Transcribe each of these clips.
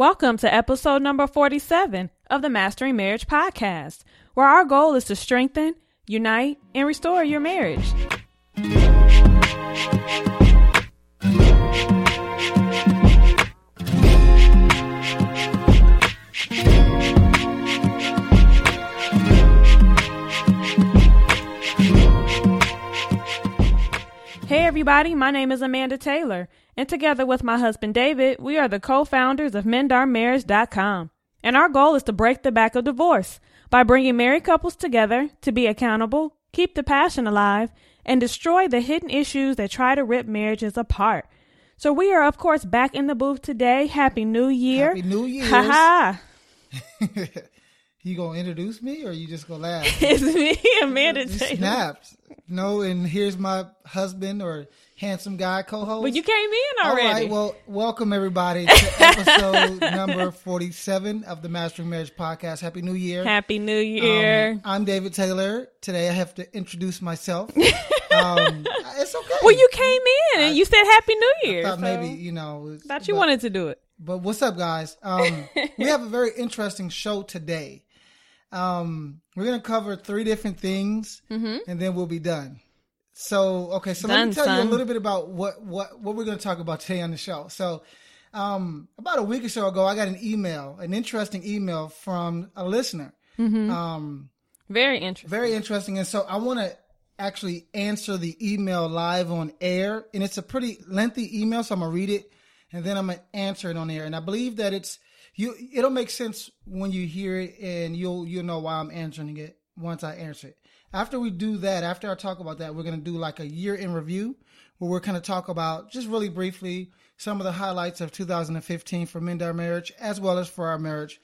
Welcome to episode number 47 of the Mastering Marriage podcast, where our goal is to strengthen, unite, and restore your marriage. Everybody, my name is Amanda Taylor, and together with my husband David, we are the co-founders of MendOurMarriage.com. And our goal is to break the back of divorce by bringing married couples together to be accountable, keep the passion alive, and destroy the hidden issues that try to rip marriages apart. So we are of course back in the booth today. Happy New Year. Happy New Year's. Haha. you gonna introduce me or you just gonna laugh? it's me, Amanda You Taylor. snapped. No, and here's my husband or handsome guy co-host. But you came in All already. right, well, welcome everybody to episode number 47 of the Mastering Marriage podcast. Happy New Year. Happy New Year. Um, I'm David Taylor. Today I have to introduce myself. um, it's okay. well, you came in and you said Happy New Year. thought so maybe, you know. thought you but- wanted to do it. But what's up, guys? Um, we have a very interesting show today. Um, we're gonna cover three different things, and then we'll be done. So, okay, so let me tell you a little bit about what what what we're gonna talk about today on the show. So, um, about a week or so ago, I got an email, an interesting email from a listener. Um, Very interesting. very interesting. And so I want to actually answer the email live on air. And it's a pretty lengthy email, so I'm going to read it and then I'm going to answer it on air. And I believe that it's, you, it'll make sense when you hear it and you'll, you'll know why I'm answering it once I answer it. After we do that, after I talk about that, we're going to do like a year in review where we're to talk about just really briefly some of the highlights of 2015 for Mend Our Marriage as well as for our marriage.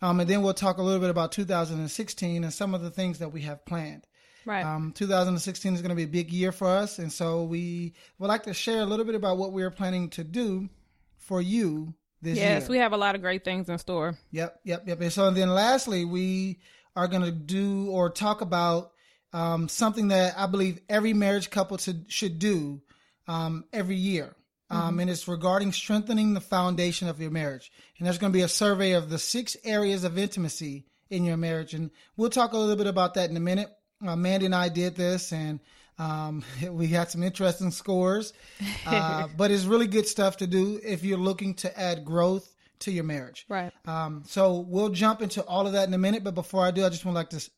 Um, and then we'll talk a little bit about 2016 and some of the things that we have planned. Right. Um, 2016 is going to be a big year for us, and so we would like to share a little bit about what we are planning to do for you this yes, year. we have a lot of great things in store. Yep, yep, yep. And so and then lastly, we are going to do or talk about um, something that I believe every marriage couple to, should do um, every year. Um, and it's regarding strengthening the foundation of your marriage. And there's going to be a survey of the six areas of intimacy in your marriage. And we'll talk a little bit about that in a minute. Uh, Mandy and I did this and um, we had some interesting scores. Uh, but it's really good stuff to do if you're looking to add growth to your marriage. Right. Um, so we'll jump into all of that in a minute. But before I do, I just want to like this.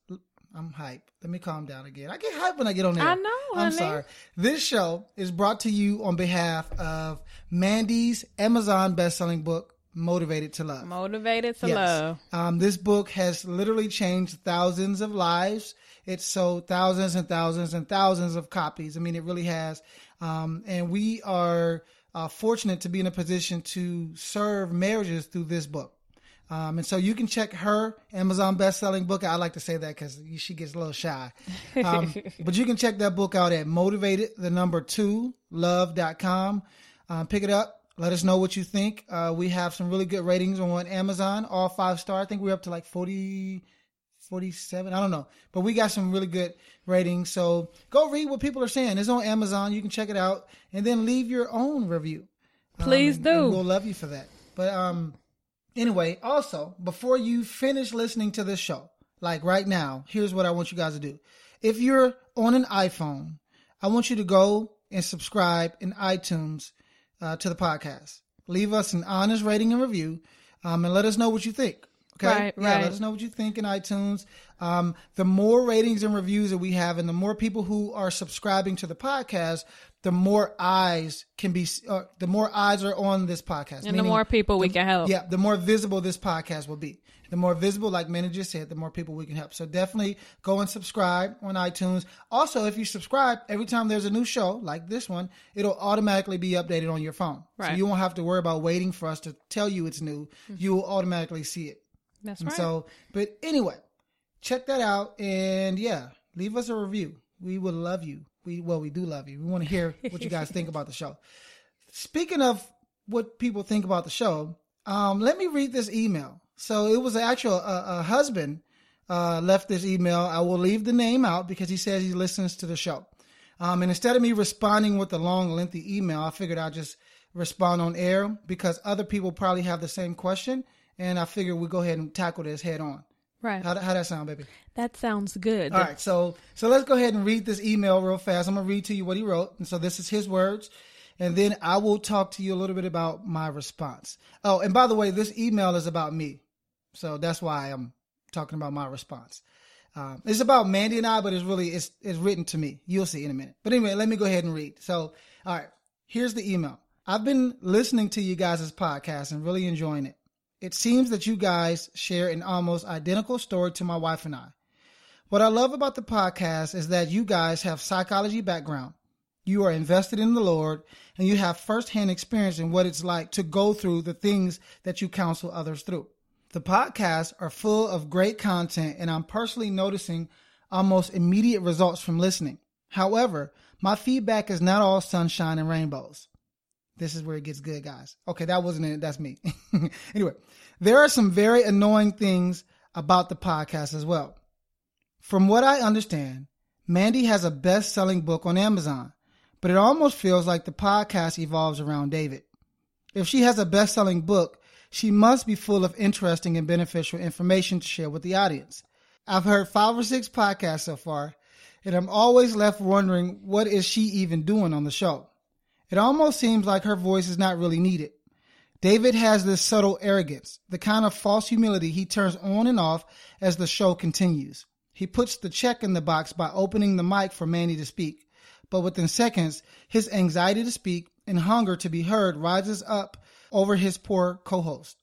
I'm hype. Let me calm down again. I get hype when I get on there. I know, I'm honey. sorry. This show is brought to you on behalf of Mandy's Amazon best-selling book, Motivated to Love. Motivated to Yes. love. Um, this book has literally changed thousands of lives. It's sold thousands and thousands and thousands of copies. I mean, it really has. Um, and we are uh, fortunate to be in a position to serve marriages through this book. Um, and so you can check her Amazon best-selling book. I like to say that because she gets a little shy. Um, but you can check that book out at motivated, the number two, love.com. Um, pick it up. Let us know what you think. Uh, we have some really good ratings on Amazon, all five star. I think we're up to like 40, 47. I don't know. But we got some really good ratings. So go read what people are saying. It's on Amazon. You can check it out and then leave your own review. Um, Please and- do. we'll love you for that. But um, anyway, also, before you finish listening to this show, like right now, here's what I want you guys to do. If you're on an iPhone, I want you to go and subscribe in iTunes uh, to the podcast. Leave us an honest rating and review, um, and let us know what you think. Okay, Right, yeah, right. let us know what you think in iTunes. Um, the more ratings and reviews that we have, and the more people who are subscribing to the podcast, the more eyes can be, uh, the more eyes are on this podcast, And the more people we can help. yeah, the more visible this podcast will be. The more visible, like Manny just said, the more people we can help. So definitely go and subscribe on iTunes. Also, if you subscribe, every time there's a new show like this one, it'll automatically be updated on your phone. So Right. you won't have to worry about waiting for us to tell you it's new. You will automatically see it. That's And right. so, but anyway, check that out and yeah, leave us a review. We would love you. We well, we do love you. We want to hear what you guys think about the show. Speaking of what people think about the show, um, let me read this email. So it was actual a, a husband uh, left this email. I will leave the name out because he says he listens to the show. Um, and instead of me responding with a long, lengthy email, I figured I'd just respond on air because other people probably have the same question, and I figured we go ahead and tackle this head on. Right. How how that sound, baby? That sounds good. All right, so so let's go ahead and read this email real fast. I'm gonna read to you what he wrote, and so this is his words, and then I will talk to you a little bit about my response. Oh, and by the way, this email is about me, so that's why I'm talking about my response. Um, it's about Mandy and I, but it's really it's it's written to me. You'll see in a minute. But anyway, let me go ahead and read. So, all right, here's the email. I've been listening to you guys' podcast and really enjoying it. It seems that you guys share an almost identical story to my wife and I. What I love about the podcast is that you guys have psychology background. You are invested in the Lord and you have firsthand experience in what it's like to go through the things that you counsel others through. The podcasts are full of great content and I'm personally noticing almost immediate results from listening. However, my feedback is not all sunshine and rainbows. This is where it gets good, guys. Okay, that wasn't it. That's me. anyway, there are some very annoying things about the podcast as well. From what I understand, Mandy has a best selling book on Amazon, but it almost feels like the podcast evolves around David. If she has a best selling book, she must be full of interesting and beneficial information to share with the audience. I've heard five or six podcasts so far, and I'm always left wondering what is she even doing on the show. It almost seems like her voice is not really needed. David has this subtle arrogance, the kind of false humility he turns on and off as the show continues. He puts the check in the box by opening the mic for Mandy to speak, but within seconds, his anxiety to speak and hunger to be heard rises up over his poor co-host.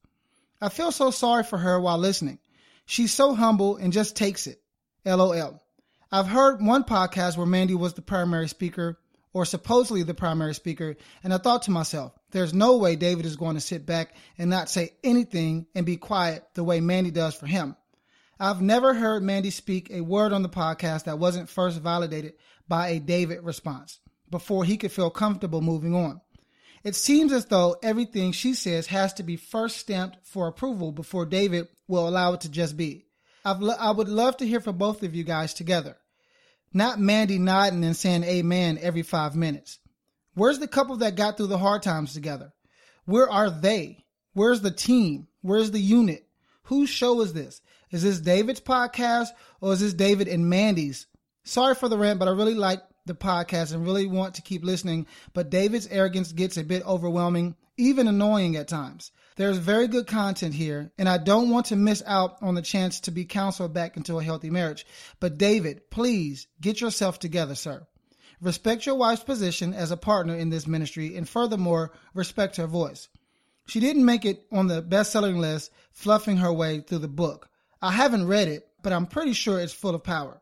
I feel so sorry for her while listening. She's so humble and just takes it. LOL. I've heard one podcast where Mandy was the primary speaker or supposedly the primary speaker, and I thought to myself, there's no way David is going to sit back and not say anything and be quiet the way Mandy does for him. I've never heard Mandy speak a word on the podcast that wasn't first validated by a David response before he could feel comfortable moving on. It seems as though everything she says has to be first stamped for approval before David will allow it to just be. I've lo- I would love to hear from both of you guys together. Not Mandy nodding and saying amen every five minutes. Where's the couple that got through the hard times together? Where are they? Where's the team? Where's the unit? Whose show is this? Is this David's podcast or is this David and Mandy's? Sorry for the rant, but I really like the podcast and really want to keep listening. But David's arrogance gets a bit overwhelming, even annoying at times. There's very good content here, and I don't want to miss out on the chance to be counseled back into a healthy marriage. But David, please get yourself together, sir. Respect your wife's position as a partner in this ministry, and furthermore, respect her voice. She didn't make it on the best selling list, fluffing her way through the book. I haven't read it, but I'm pretty sure it's full of power.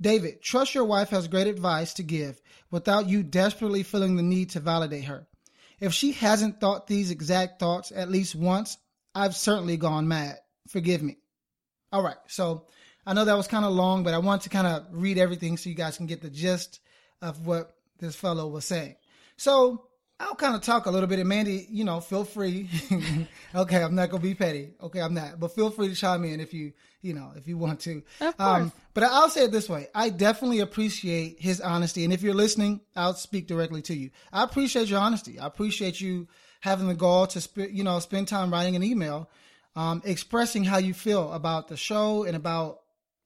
David, trust your wife has great advice to give without you desperately feeling the need to validate her. If she hasn't thought these exact thoughts at least once, I've certainly gone mad. Forgive me. All right. So I know that was kind of long, but I want to kind of read everything so you guys can get the gist of what this fellow was saying. So I'll kind of talk a little bit. And Mandy, you know, feel free. okay, I'm not gonna be petty. Okay, I'm not. But feel free to chime in if you, you know, if you want to. Of course. Um, but I'll say it this way: I definitely appreciate his honesty. And if you're listening, I'll speak directly to you. I appreciate your honesty. I appreciate you having the gall to, sp- you know, spend time writing an email, um, expressing how you feel about the show and about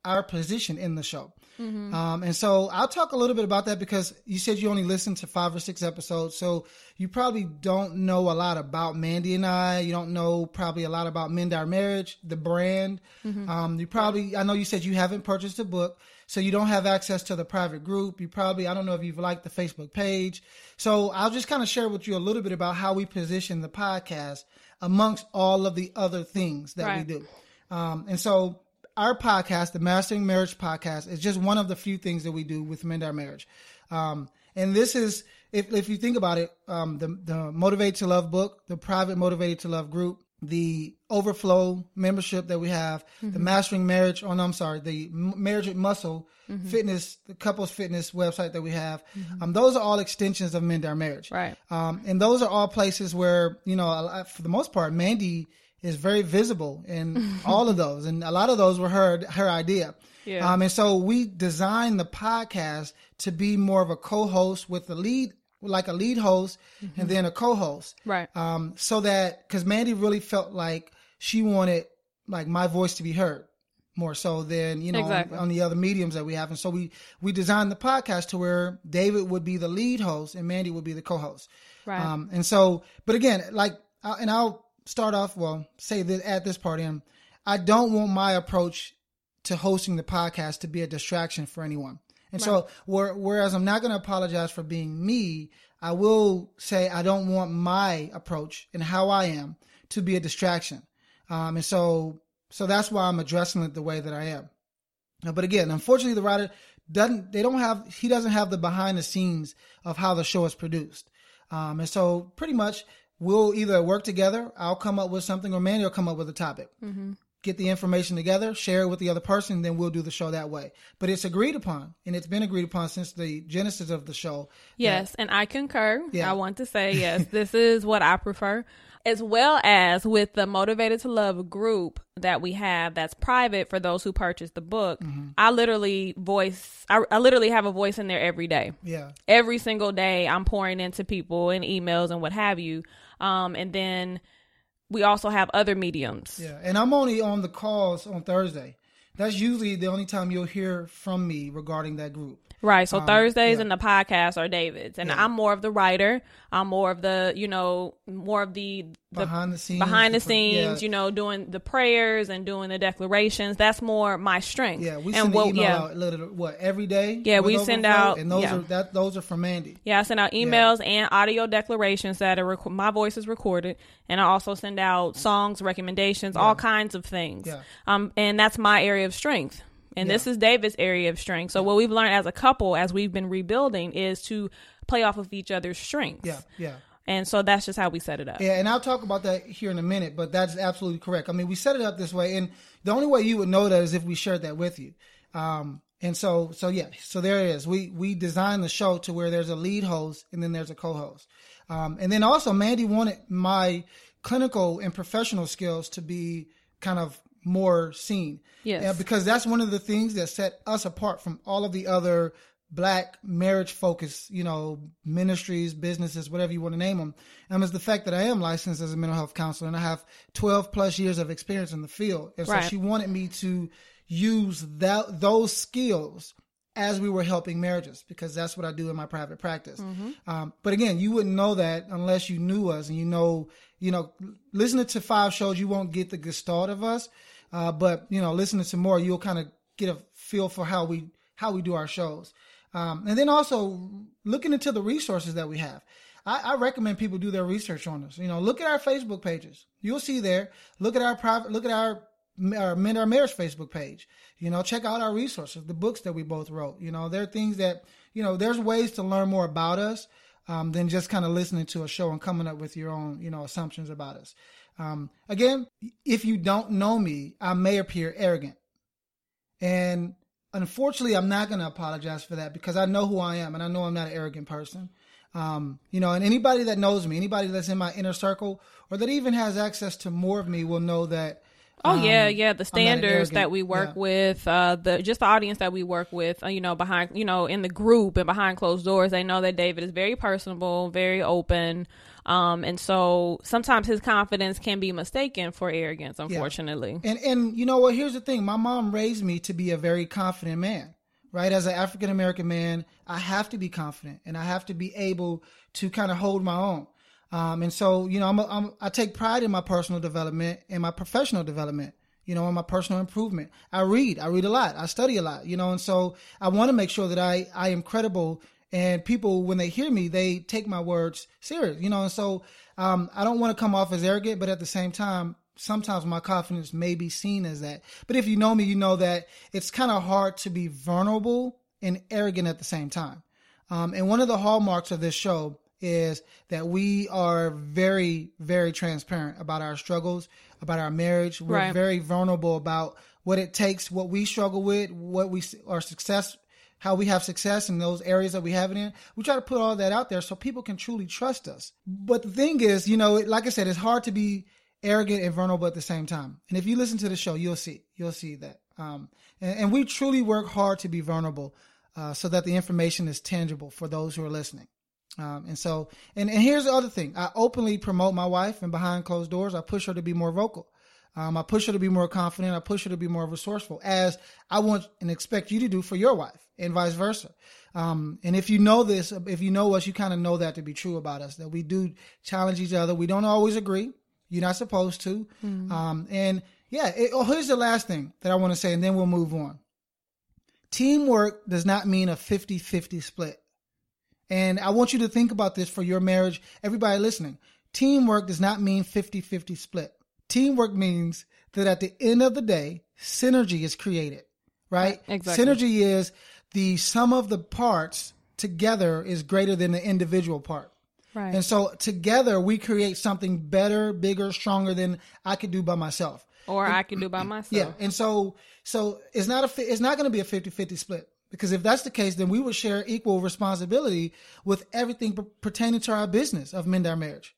our position in the show. Mm-hmm. Um, and so I'll talk a little bit about that because you said you only listened to five or six episodes. So you probably don't know a lot about Mandy and I. You don't know probably a lot about Mend Our Marriage, the brand. Mm-hmm. Um, you probably, I know you said you haven't purchased a book. So you don't have access to the private group. You probably, I don't know if you've liked the Facebook page. So I'll just kind of share with you a little bit about how we position the podcast amongst all of the other things that right. we do. Um, and so our podcast, the Mastering Marriage podcast, is just one of the few things that we do with Mend Our Marriage. Um, and this is, if, if you think about it, um, the, the Motivated to Love book, the private Motivated to Love group, the Overflow membership that we have, mm-hmm. the Mastering Marriage, oh no, I'm sorry, the Marriage with Muscle mm-hmm. fitness, the couples fitness website that we have. Mm-hmm. Um, those are all extensions of Mend Our Marriage. Right. Um, and those are all places where, you know, for the most part, Mandy is very visible in all of those, and a lot of those were her her idea. Yeah. Um, and so we designed the podcast to be more of a co-host with the lead like a lead host and then a co-host. Right. Um, so that because Mandy really felt like she wanted like my voice to be heard more so than you know Exactly. on, on the other mediums that we have, and so we we designed the podcast to where David would be the lead host and Mandy would be the co-host. Right. Um, and so, but again, like, and I'll start off. Well, say that at this part in, I don't want my approach to hosting the podcast to be a distraction for anyone. And so, where, whereas I'm not going to apologize for being me, I will say I don't want my approach and how I am to be a distraction. Um, and so, so that's why I'm addressing it the way that I am. But again, unfortunately, the writer doesn't. They don't have. He doesn't have the behind the scenes of how the show is produced. Um, and so, pretty much, we'll either work together. I'll come up with something, or Mandy will come up with a topic. Get the information together, share it with the other person, then we'll do the show that way. But it's agreed upon, and it's been agreed upon since the genesis of the show. Yes, and I concur. Yeah. I want to say yes, this is what I prefer. As well as with the Motivated to Love group that we have that's private for those who purchase the book. Mm-hmm. I literally voice I, I literally have a voice in there every day. Yeah, Every single day I'm pouring into people and emails and what have you. Um and then we also have other mediums. yeah. And I'm only on the calls on Thursday. That's usually the only time you'll hear from me regarding that group. Right. So Thursdays yeah. and the podcast are David's, and I'm more of the writer. I'm more of the, you know, more of the, the Behind the scenes, behind the scenes, yeah. you know, doing the prayers and doing the declarations. That's more my strength. Yeah, we and send what, email yeah, out literally, what every day. Yeah, we send out- and those yeah. are that those are from Mandy. yeah. I send out emails and audio declarations that are rec- my voice is recorded, and I also send out songs, recommendations, all kinds of things. Yeah. Um, and that's my area of strength. And this is David's area of strength. So what we've learned as a couple, as we've been rebuilding, is to play off of each other's strengths. Yeah, yeah. And so that's just how we set it up. Yeah, and I'll talk about that here in a minute, but that's absolutely correct. I mean, we set it up this way, and the only way you would know that is if we shared that with you. Um, and so, so yeah, so there it is. We we designed the show to where there's a lead host and then there's a co-host, um, and then also Mandy wanted my clinical and professional skills to be kind of more seen. Yes. Yeah, because that's one of the things that set us apart from all of the other black marriage focused, you know, ministries, businesses, whatever you want to name them. Um, is the fact that I am licensed as a mental health counselor and I have 12 plus years of experience in the field. And so Right. she wanted me to use that, those skills as we were helping marriages because that's what I do in my private practice. Um, but again, you wouldn't know that unless you knew us and you know, you know, listening to five shows, you won't get the gestalt of us. Uh, but you know, listening to some more, you'll kind of get a feel for how we how we do our shows. Um, and then also looking into the resources that we have. I, I recommend people do their research on us. You know, look at our Facebook pages. You'll see there. Look at our private. Look at our our Mend Our Marriage Facebook page. You know, check out our resources, the books that we both wrote. You know, there are things that you know. There's ways to learn more about us um, than just kind of listening to a show and coming up with your own you know assumptions about us. Um, again, if you don't know me, I may appear arrogant, and unfortunately, I'm not going to apologize for that because I know who I am and I know I'm not an arrogant person. Um, you know, and anybody that knows me, anybody that's in my inner circle, or that even has access to more of me, will know that. Oh um, yeah, yeah. The standards that we work Yeah. with, uh, the just the audience that we work with, uh, you know, behind, you know, in the group and behind closed doors, they know that David is very personable, very open, um, and so sometimes his confidence can be mistaken for arrogance, unfortunately. And and you know what? Here's the thing. My mom raised me to be a very confident man. Right? As an African American man, I have to be confident and I have to be able to kind of hold my own. Um, and so, you know, I'm, a, I'm I take pride in my personal development and my professional development. You know, in my personal improvement. I read. I read a lot. I study a lot. You know, and so I want to make sure that I I am credible and people when they hear me they take my words serious. You know, and so um, I don't want to come off as arrogant, but at the same time, sometimes my confidence may be seen as that. But if you know me, you know that it's kind of hard to be vulnerable and arrogant at the same time. Um, and one of the hallmarks of this show is that we are very, very transparent about our struggles, about our marriage. We're Right. very vulnerable about what it takes, what we struggle with, what we our success, how we have success in those areas that we have it in. We try to put all that out there so people can truly trust us. But the thing is, you know, like I said, it's hard to be arrogant and vulnerable at the same time. And if you listen to the show, you'll see, you'll see that. Um, and, and we truly work hard to be vulnerable, uh, so that the information is tangible for those who are listening. Um, and so, and, and here's the other thing: I openly promote my wife, and behind closed doors, I push her to be more vocal. Um, I push her to be more confident. I push her to be more resourceful, as I want and expect you to do for your wife, and vice versa. Um, and if you know this, if you know us, you kind of know that to be true about us. That we do challenge each other. We don't always agree. You're not supposed to. Mm-hmm. Um, and yeah, it, oh, here's the last thing that I want to say, and then we'll move on. Teamwork does not mean a 50 50 split. And I want you to think about this for your marriage. Everybody listening, teamwork does not mean 50 50 split. Teamwork means that at the end of the day, synergy is created, right? Exactly. Synergy is the sum of the parts together is greater than the individual part. Right. And so together we create something better, bigger, stronger than I could do by myself. Or and, I can do by myself. Yeah. And so so it's not a it's not going to be a 50-50 split. Because if that's the case, then we would share equal responsibility with everything pertaining to our business of Mend Our Marriage.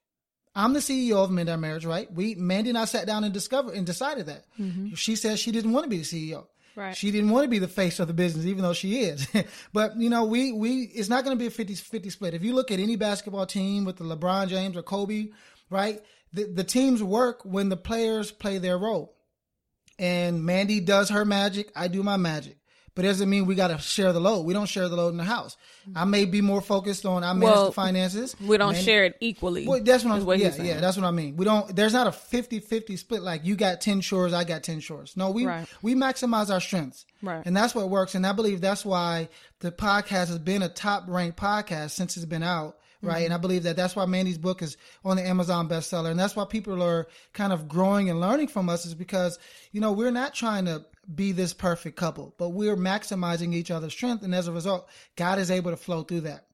I'm the CEO of Mend Our Marriage, right? We Mandy and I sat down and discovered and decided that. Mm-hmm. She said she didn't want to be the CEO. Right. She didn't want to be the face of the business, even though she is. but you know, we we it's not going to be a 50-50 split. If you look at any basketball team with the LeBron James or Kobe, right? The the teams work when the players play their role. And Mandy does her magic, I do my magic but it doesn't mean we got to share the load. We don't share the load in the house. I may be more focused on I manage well, the finances. We don't share it equally. Well, that's what I'm. What yeah, yeah, that's what I mean. We don't. There's not a 50-50 split. Like you got ten chores, I got ten chores. No, we right. we maximize our strengths. Right. And that's what works. And I believe that's why the podcast has been a top ranked podcast since it's been out right? Mm-hmm. And I believe that that's why Mandy's book is on the Amazon bestseller, and that's why people are kind of growing and learning from us is because you know we're not trying to be this perfect couple, but we're maximizing each other's strength, and as a result, God is able to flow through that.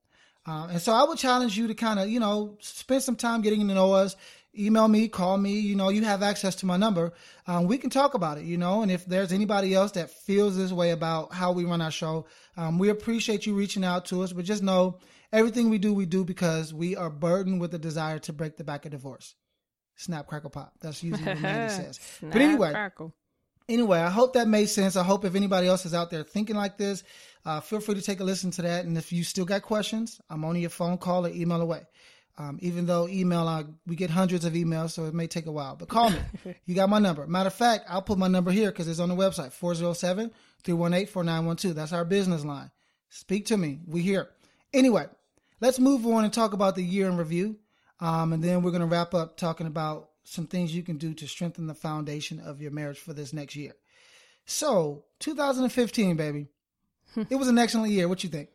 Uh, and so I would challenge you to kind of you know spend some time getting to know us. Email me, call me. You know, you have access to my number. Um, we can talk about it. You know, and if there's anybody else that feels this way about how we run our show, um, we appreciate you reaching out to us. But just know Everything we do, we do because we are burdened with the desire to break the back of divorce. Snap, crackle, pop. That's usually what Mandy says. Snap, but anyway, crackle. anyway, I hope that made sense. I hope if anybody else is out there thinking like this, uh, feel free to take a listen to that. And if you still got questions, I'm on your phone call or email away. Um, even though email, uh, we get hundreds of emails, so it may take a while. But call me. you got my number. Matter of fact, I'll put my number here because it's on the website 407 318 4912. That's our business line. Speak to me. We here. Anyway, let's move on and talk about the year in review. Um, and then we're going to wrap up talking about some things you can do to strengthen the foundation of your marriage for this next year. So, 2015, baby. it was an excellent year. What you think?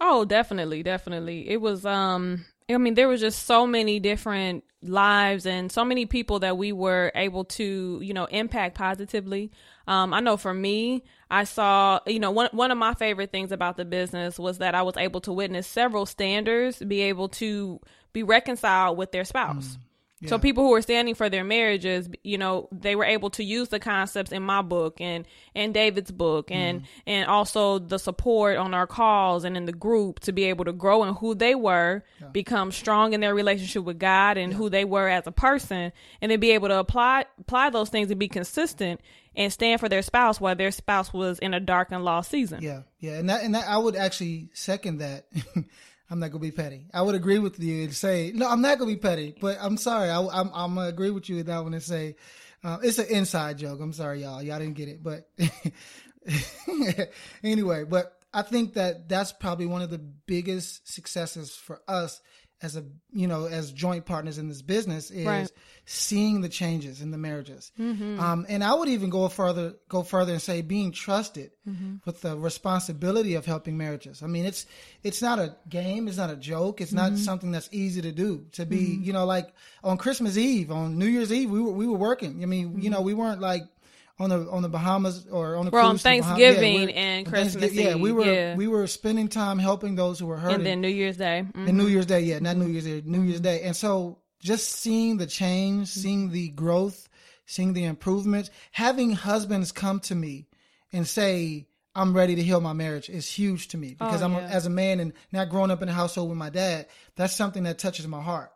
Oh, definitely, definitely. It was um I mean, there was just so many different lives and so many people that we were able to, you know, impact positively. Um, I know for me, I saw, you know, one one of my favorite things about the business was that I was able to witness several standers be able to be reconciled with their spouse. Mm. Yeah. So people who were standing for their marriages, you know, they were able to use the concepts in my book and and David's book and mm. and also the support on our calls and in the group to be able to grow in who they were, yeah. become strong in their relationship with God and yeah. who they were as a person, and then be able to apply apply those things and be consistent and stand for their spouse while their spouse was in a dark and lost season. Yeah, yeah, and that and that I would actually second that. I'm not gonna be petty. I would agree with you and say no. I'm not gonna be petty, but I'm sorry. I, am gonna agree with you with that one and say uh, it's an inside joke. I'm sorry, y'all. Y'all didn't get it, but anyway. But I think that that's probably one of the biggest successes for us as a you know as joint partners in this business is right. seeing the changes in the marriages mm-hmm. um, and i would even go further go further and say being trusted mm-hmm. with the responsibility of helping marriages i mean it's it's not a game it's not a joke it's mm-hmm. not something that's easy to do to be mm-hmm. you know like on christmas eve on new year's eve we were we were working i mean you know we weren't like on the on the Bahamas or on the we're on Thanksgiving yeah, and Christmas. Yeah, we were yeah. we were spending time helping those who were hurting. And then New Year's Day. Mm-hmm. And New Year's Day, yeah, not New Year's Day, New Year's Day. And so just seeing the change, seeing the growth, seeing the improvements, having husbands come to me and say, I'm ready to heal my marriage is huge to me because oh, I'm yeah. as a man and not growing up in a household with my dad. That's something that touches my heart.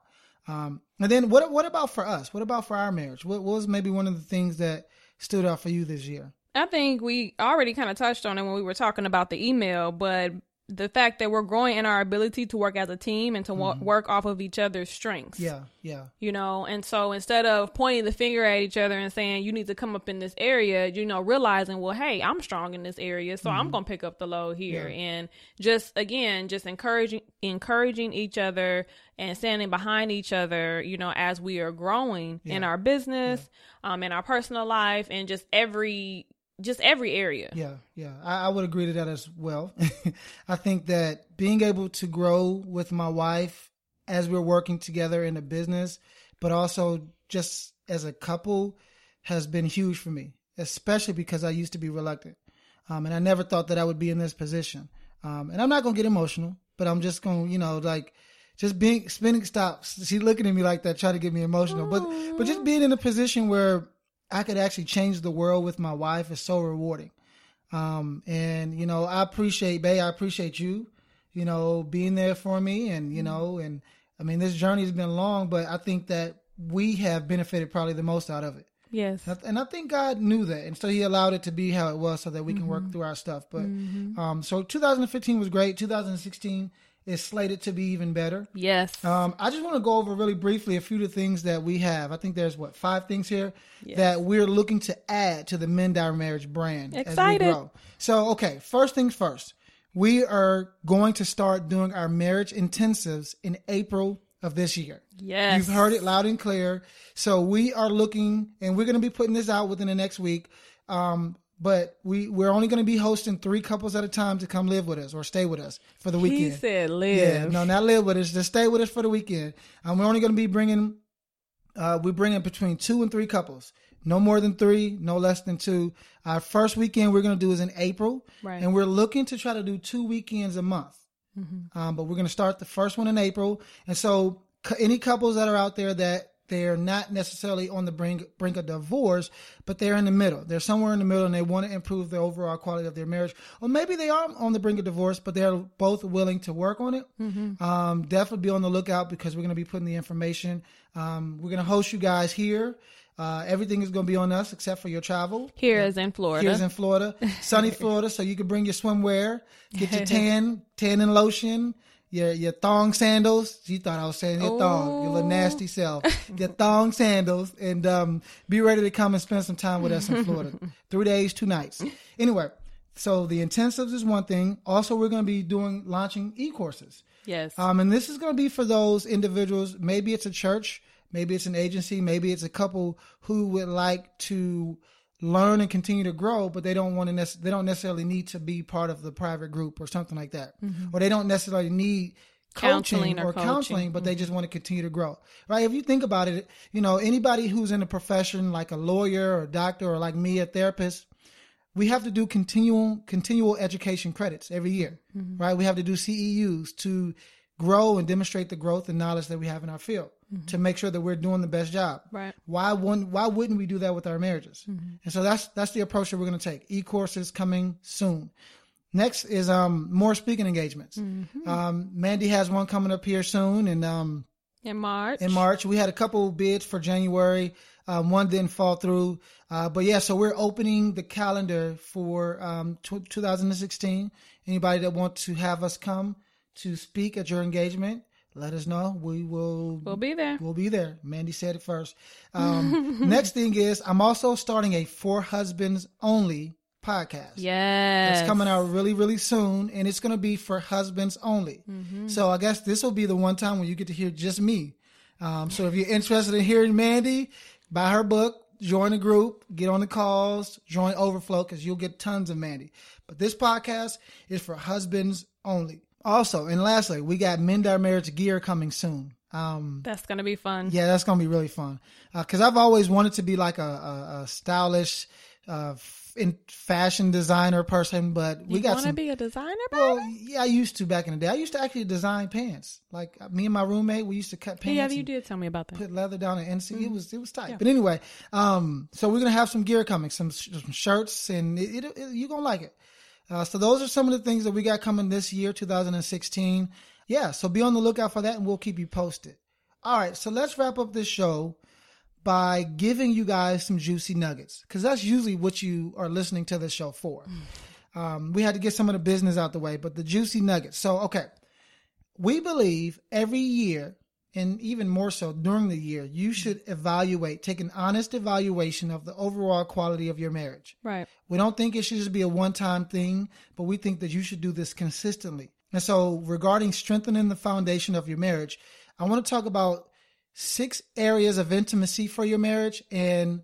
Um, and then what what about for us? What about for our marriage? What, what was maybe one of the things that stood out for you this year? I think we already kind of touched on it when we were talking about the email, but the fact that we're growing in our ability to work as a team and to wo- work off of each other's strengths. Yeah, yeah. You know, and so instead of pointing the finger at each other and saying you need to come up in this area, you know, realizing, well, hey, I'm strong in this area, so I'm going to pick up the load here. And just again, just encouraging encouraging each other and standing behind each other, you know, as we are growing in our business, um in our personal life and just every just every area. Yeah, yeah, I, I would agree to that as well. I think that being able to grow with my wife as we're working together in the business, but also just as a couple, has been huge for me, especially because I used to be reluctant, um, and I never thought that I would be in this position. Um, and I'm not gonna get emotional, but I'm just gonna, you know, like just being spinning stops. She's looking at me like that, trying to get me emotional, but but just being in a position where I could actually change the world with my wife is so rewarding. Um, and you know, I appreciate, Bay, I appreciate you, you know, being there for me and, you know, and I mean, this journey has been long, but I think that we have benefited probably the most out of it. Yes. And I think God knew that. And so he allowed it to be how it was so that we can work through our stuff. But, um, so 2015 was great. 2016 is slated to be even better. Yes. Um, I just want to go over really briefly a few of the things that we have. I think there's what five things here that we're looking to add to the Mend Our Marriage brand Excited. as we grow. So, okay, first things first. We are going to start doing our marriage intensives in April of this year. yes. You've heard it loud and clear. So we are looking, and we're going to be putting this out within the next week. Um, but we we're only going to be hosting three couples at a time to come live with us or stay with us for the weekend. He said live. Yeah, no, not live with us. Just stay with us for the weekend. Um, we're only going to be bringing, uh, we bring in between two and three couples. No more than three, no less than two. Our first weekend we're going to do is in April, Right. and we're looking to try to do two weekends a month. Um, but we're going to start the first one in April, and so any couples that are out there that they're not necessarily on the brink brink of divorce, but they're in the middle. They're somewhere in the middle, and they want to improve the overall quality of their marriage, or maybe they are on the brink of divorce, but they're both willing to work on it. Um, definitely be on the lookout because we're going to be putting the information. Um, we're going to host you guys here. Uh, everything is going to be on us except for your travel. Here is in Florida. Here's in Florida, sunny Florida, so you can bring your swimwear, get your tan, tan and lotion, your your thong sandals. You thought I was saying your thong, your little nasty self, your thong sandals, and um, be ready to come and spend some time with us in Florida. Three days, two nights. Anyway, so the intensives is one thing. Also, we're going to be doing launching e courses. yes. Um, and this is going to be for those individuals. Maybe it's a church, maybe it's an agency, maybe it's a couple who would like to learn and continue to grow, but they don't want to. Nec- they don't necessarily need to be part of the private group or something like that, mm-hmm. or they don't necessarily need Counseling or or counseling, coaching. but they mm-hmm. just want to continue to grow. Right? If you think about it, you know, anybody who's in a profession like a lawyer or a doctor or like me, a therapist, we have to do continual continual education credits every year, mm-hmm. right? We have to do CEUs to grow and demonstrate the growth and knowledge that we have in our field to make sure that we're doing the best job. Right. Why wouldn't Why wouldn't we do that with our marriages? And so that's that's the approach that we're going to take. E courses coming soon. Next is um more speaking engagements. Um, Mandy has one coming up here soon, and um, in March. in March. We had a couple bids for January. Um, one didn't fall through. Uh, but yeah, so we're opening the calendar for um, tw 2016. Anybody that wants to have us come to speak at your engagement, let us know. We will We'll be there. We'll be there. Mandy said it first. Um, next thing is, I'm also starting a For Husbands Only podcast. Yes. It's coming out really, really soon, and it's going to be for husbands only. Mm-hmm. So I guess this will be the one time when you get to hear just me. Um, so if you're interested in hearing Mandy, buy her book, join the group, get on the calls, join Overflow because you'll get tons of Mandy. But this podcast is for husbands only. Also, and lastly, we got Mend Our Marriage gear coming soon. Um, That's gonna be fun. yeah, that's gonna be really fun. Because I've always wanted to be like a, a, a stylish, uh, in fashion designer person, but we you got want to be a designer, well, baby? yeah, I used to back in the day. I used to actually design pants. Like uh, me and my roommate, we used to cut pants. yeah, you did tell me about that. Put leather down and NC. Mm-hmm. It was it was tight. But anyway, um, so we're gonna have some gear coming, some, some shirts, and it, it, it, you're gonna like it. Uh, so those are some of the things that we got coming this year, 2016. Yeah, so be on the lookout for that, and we'll keep you posted. All right, so let's wrap up this show by giving you guys some juicy nuggets, because that's usually what you are listening to this show for. Um, we had to get some of the business out the way, but the juicy nuggets. So, okay. We believe every year, and even more so during the year, you should evaluate, take an honest evaluation of the overall quality of your marriage. Right. We don't think it should just be a one time thing, but we think that you should do this consistently. And so, regarding strengthening the foundation of your marriage, I want to talk about six areas of intimacy for your marriage and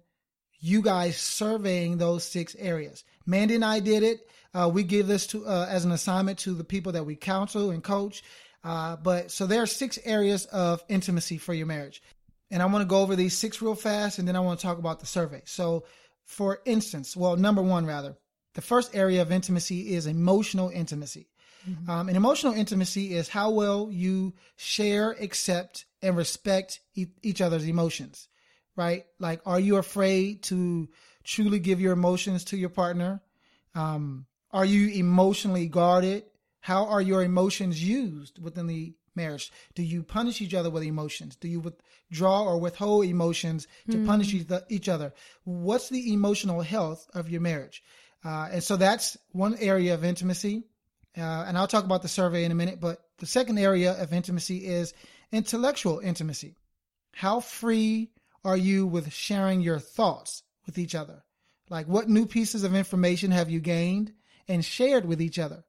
you guys surveying those six areas. Mandy and I did it. Uh, we give this to uh, as an assignment to the people that we counsel and coach. Uh, but so there are six areas of intimacy for your marriage, and I want to go over these six real fast, and then I want to talk about the survey. So, for instance, well, number one, rather, the first area of intimacy is emotional intimacy. Mm-hmm. Um, and emotional intimacy is how well you share, accept, and respect e- each other's emotions, right? Like, are you afraid to truly give your emotions to your partner? Um, are you emotionally guarded? How are your emotions used within the marriage? Do you punish each other with emotions? Do you withdraw or withhold emotions to mm. punish each other? What's the emotional health of your marriage? Uh, and so that's one area of intimacy. Uh, and I'll talk about the survey in a minute. But the second area of intimacy is intellectual intimacy. How free are you with sharing your thoughts with each other? Like, what new pieces of information have you gained and shared with each other?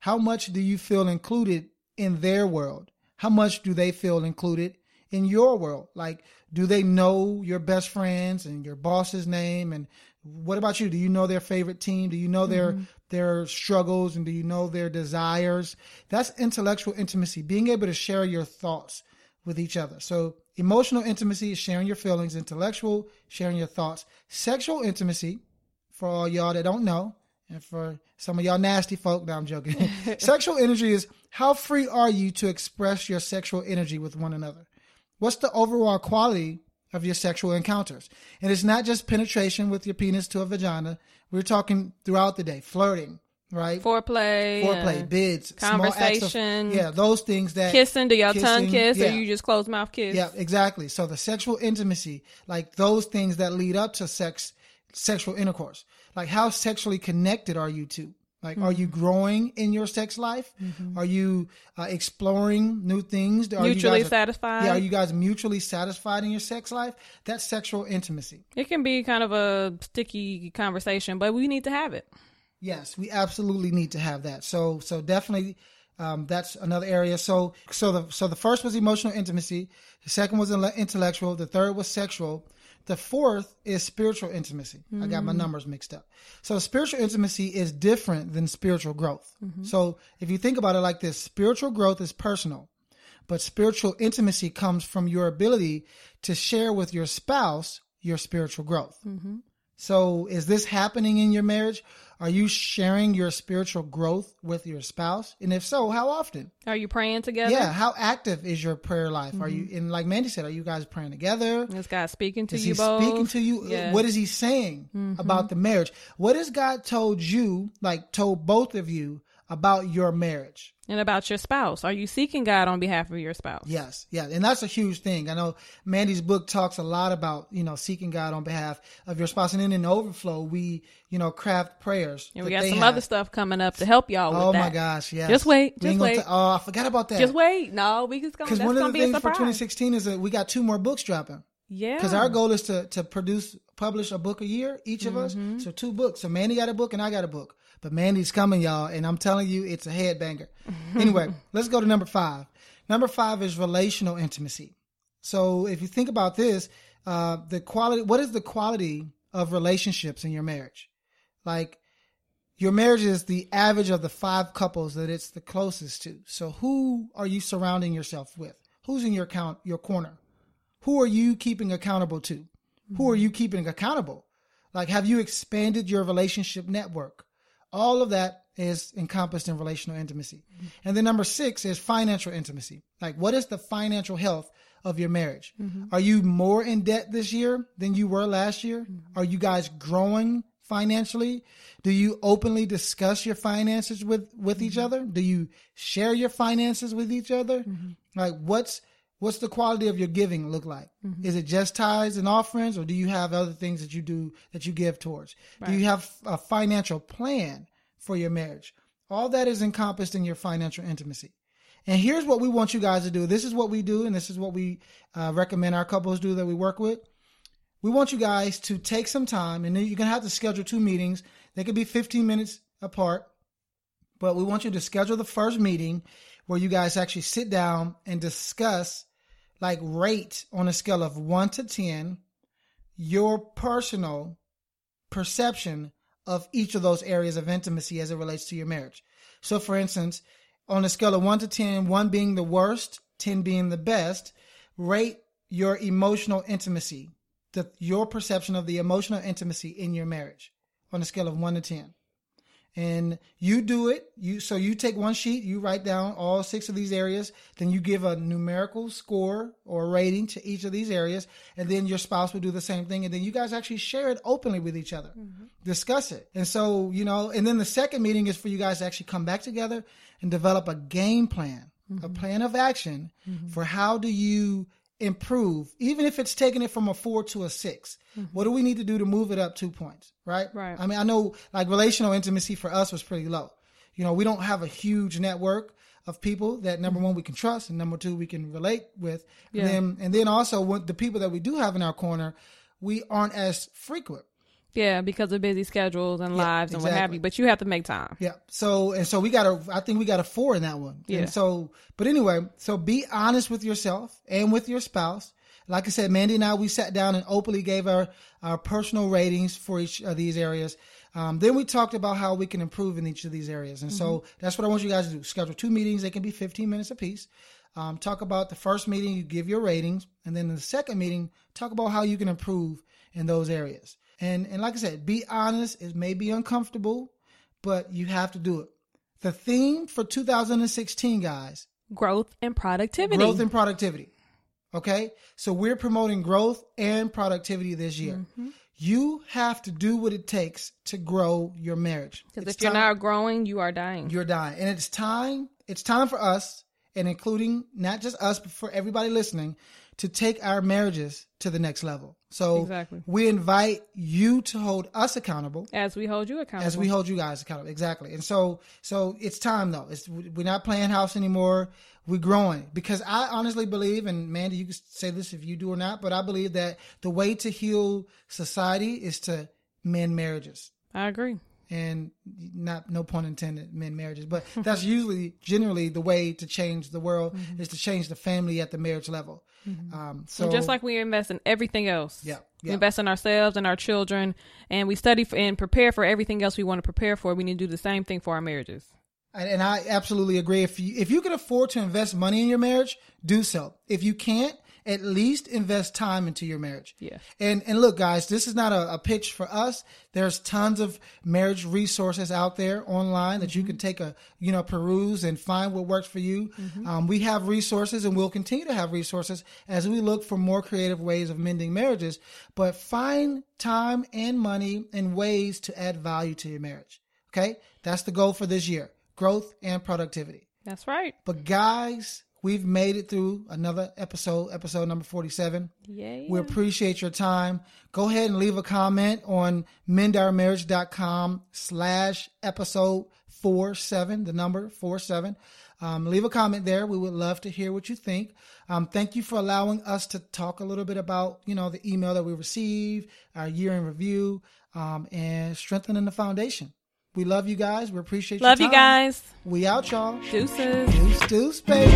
How much do you feel included in their world? How much do they feel included in your world? Like, do they know your best friends and your boss's name? And what about you? Do you know their favorite team? Do you know their mm-hmm. their struggles and do you know their desires? That's intellectual intimacy, being able to share your thoughts with each other. So emotional intimacy is sharing your feelings, intellectual, sharing your thoughts. Sexual intimacy, for all y'all that don't know, and for some of y'all nasty folk, now I'm joking. sexual energy is how free are you to express your sexual energy with one another? What's the overall quality of your sexual encounters? And it's not just penetration with your penis to a vagina. We're talking throughout the day, flirting, right? Foreplay, foreplay, bids, conversation, of, yeah, those things that kissing. Do your tongue kiss, yeah. or you just close mouth kiss? Yeah, exactly. So the sexual intimacy, like those things that lead up to sex, sexual intercourse, like how sexually connected are you two? Like, mm-hmm. are you mm-hmm. growing in your sex life? Mm-hmm. Are you uh, exploring new things? Are mutually guys, satisfied? Yeah, are you guys mutually satisfied in your sex life? That's sexual intimacy. It can be kind of a sticky conversation, but we need to have it. Yes, we absolutely need to have that. So, so definitely, um, that's another area. So, so the so the first was emotional intimacy. The second was intellectual. The third was sexual. The fourth is spiritual intimacy. Mm-hmm. I got my mm. numbers mixed up. So spiritual intimacy is different than spiritual growth. Mm-hmm. So if you think about it like this, spiritual growth is personal, but spiritual intimacy comes from your ability to share with your spouse your spiritual growth. Mm-hmm. So is this happening in your marriage? Are you sharing your spiritual growth with your spouse? And if so, how often? Are you praying together? Yeah. How active is your prayer life? Mm-hmm. Are you, mm-hmm. like Mandy said, are you guys praying together? Is God speaking to is you he both? speaking to you? Yeah. What is he saying mm-hmm. about the marriage? What has God told you, like told both of you about your marriage? and about your spouse. Are you seeking God on behalf of your spouse? Yes, yeah, and that's a huge thing. I know Mandy's book talks a lot about you know seeking God on behalf of your spouse, and then in overflow we you know craft prayers. And we got some have. other stuff coming up to help y'all. Oh that. Oh my gosh, yeah. Just wait, just wait. T- oh, I forgot about that. Just wait. No, we just gonna because one of the things for 2016 is that we got two more books dropping. Yeah. Because our goal is to to produce publish a book a year, each of mm-hmm. us. So two books. So Mandy got a book and I got a book. But Mandy's coming, y'all, and I'm telling you, it's a headbanger. anyway, let's go to number five. Number five is relational intimacy. So if you think about this, uh, the quality, what is the quality of relationships in your marriage? Like, your marriage is the average of the five couples that it's the closest to. So who are you surrounding yourself with? Who's in your count, your corner? Who are you keeping accountable to? Mm-hmm. Who are you keeping accountable? Like, have you expanded your relationship network? All of that is encompassed in relational intimacy. Mm-hmm. And then number six is financial intimacy. Like, what is the financial health of your marriage? Mm-hmm. Are you more in debt this year than you were last year? Mm-hmm. Are you guys growing financially? Do you openly discuss your finances with, with each mm-hmm. other? Do you share your finances with each other? Mm-hmm. Like, what's, what's the quality of your giving look like? Mm-hmm. Is it just tithes and offerings, or do you have other things that you do that you give towards? Right. Do you have a financial plan for your marriage. All that is encompassed in your financial intimacy. And here's what we want you guys to do. This is what we do, and this is what we uh, recommend our couples do that we work with. We want you guys to take some time, and you're going to have to schedule two meetings. They could be 15 minutes apart, but we want you to schedule the first meeting where you guys actually sit down and discuss, like, rate on a scale of one to 10 your personal perception of each of those areas of intimacy as it relates to your marriage. So, for instance, on a scale of 1 to 10, 1 being the worst, 10 being the best, rate your emotional intimacy, the, your perception of the emotional intimacy in your marriage on a scale of 1 to 10 and you do it you so you take one sheet you write down all six of these areas then you give a numerical score or rating to each of these areas and then your spouse will do the same thing and then you guys actually share it openly with each other mm-hmm. discuss it and so you know and then the second meeting is for you guys to actually come back together and develop a game plan mm-hmm. a plan of action mm-hmm. for how do you improve, even if it's taking it from a four to a 6 mm-hmm. What do we need to do to move it up two points? Right. Right. I mean, I know like relational intimacy for us was pretty low. You know, we don't have a huge network of people that number mm-hmm. one we can trust and number two we can relate with. Yeah. And then and then also the people that we do have in our corner, we aren't as frequent. Yeah, because of busy schedules and yeah, lives and exactly. what have you. But you have to make time. Yeah. So and so we got a. I think we got a four in that one. Yeah. And so, but anyway, so be honest with yourself and with your spouse. Like I said, Mandy and I we sat down and openly gave our our personal ratings for each of these areas. Um, then we talked about how we can improve in each of these areas, and mm-hmm. so that's what I want you guys to do. Schedule two meetings; they can be 15 minutes apiece. Um, talk about the first meeting, you give your ratings, and then in the second meeting, talk about how you can improve in those areas. And and like I said, be honest. It may be uncomfortable, but you have to do it. The theme for 2016, guys, growth and productivity. Growth and productivity. Okay, so we're promoting growth and productivity this year. Mm-hmm. You have to do what it takes to grow your marriage. Because if you're not growing, you are dying. You're dying, and it's time. It's time for us, and including not just us, but for everybody listening, to take our marriages to the next level. So exactly. we invite you to hold us accountable as we hold you accountable. As we hold you guys accountable. Exactly. And so so it's time though. It's we're not playing house anymore. We're growing because I honestly believe and Mandy you can say this if you do or not, but I believe that the way to heal society is to mend marriages. I agree and not no pun intended men marriages but that's usually generally the way to change the world mm-hmm. is to change the family at the marriage level mm-hmm. um, so and just like we invest in everything else yeah, yeah. we invest in ourselves and our children and we study for, and prepare for everything else we want to prepare for we need to do the same thing for our marriages and, and i absolutely agree if you if you can afford to invest money in your marriage do so if you can't at least invest time into your marriage. Yeah. And and look, guys, this is not a, a pitch for us. There's tons of marriage resources out there online that mm-hmm. you can take a you know peruse and find what works for you. Mm-hmm. Um, we have resources, and we'll continue to have resources as we look for more creative ways of mending marriages. But find time and money and ways to add value to your marriage. Okay, that's the goal for this year: growth and productivity. That's right. But guys, We've made it through another episode, episode number 47. Yeah, We appreciate your time. Go ahead and leave a comment on mendourmarriage.com slash episode 47, the number 47. Um, leave a comment there. We would love to hear what you think. Um, thank you for allowing us to talk a little bit about, you know, the email that we received, our year in review, um, and strengthening the foundation. We love you guys. We appreciate you. Love you guys. We out, y'all. Deuces. Deuce, deuce, baby.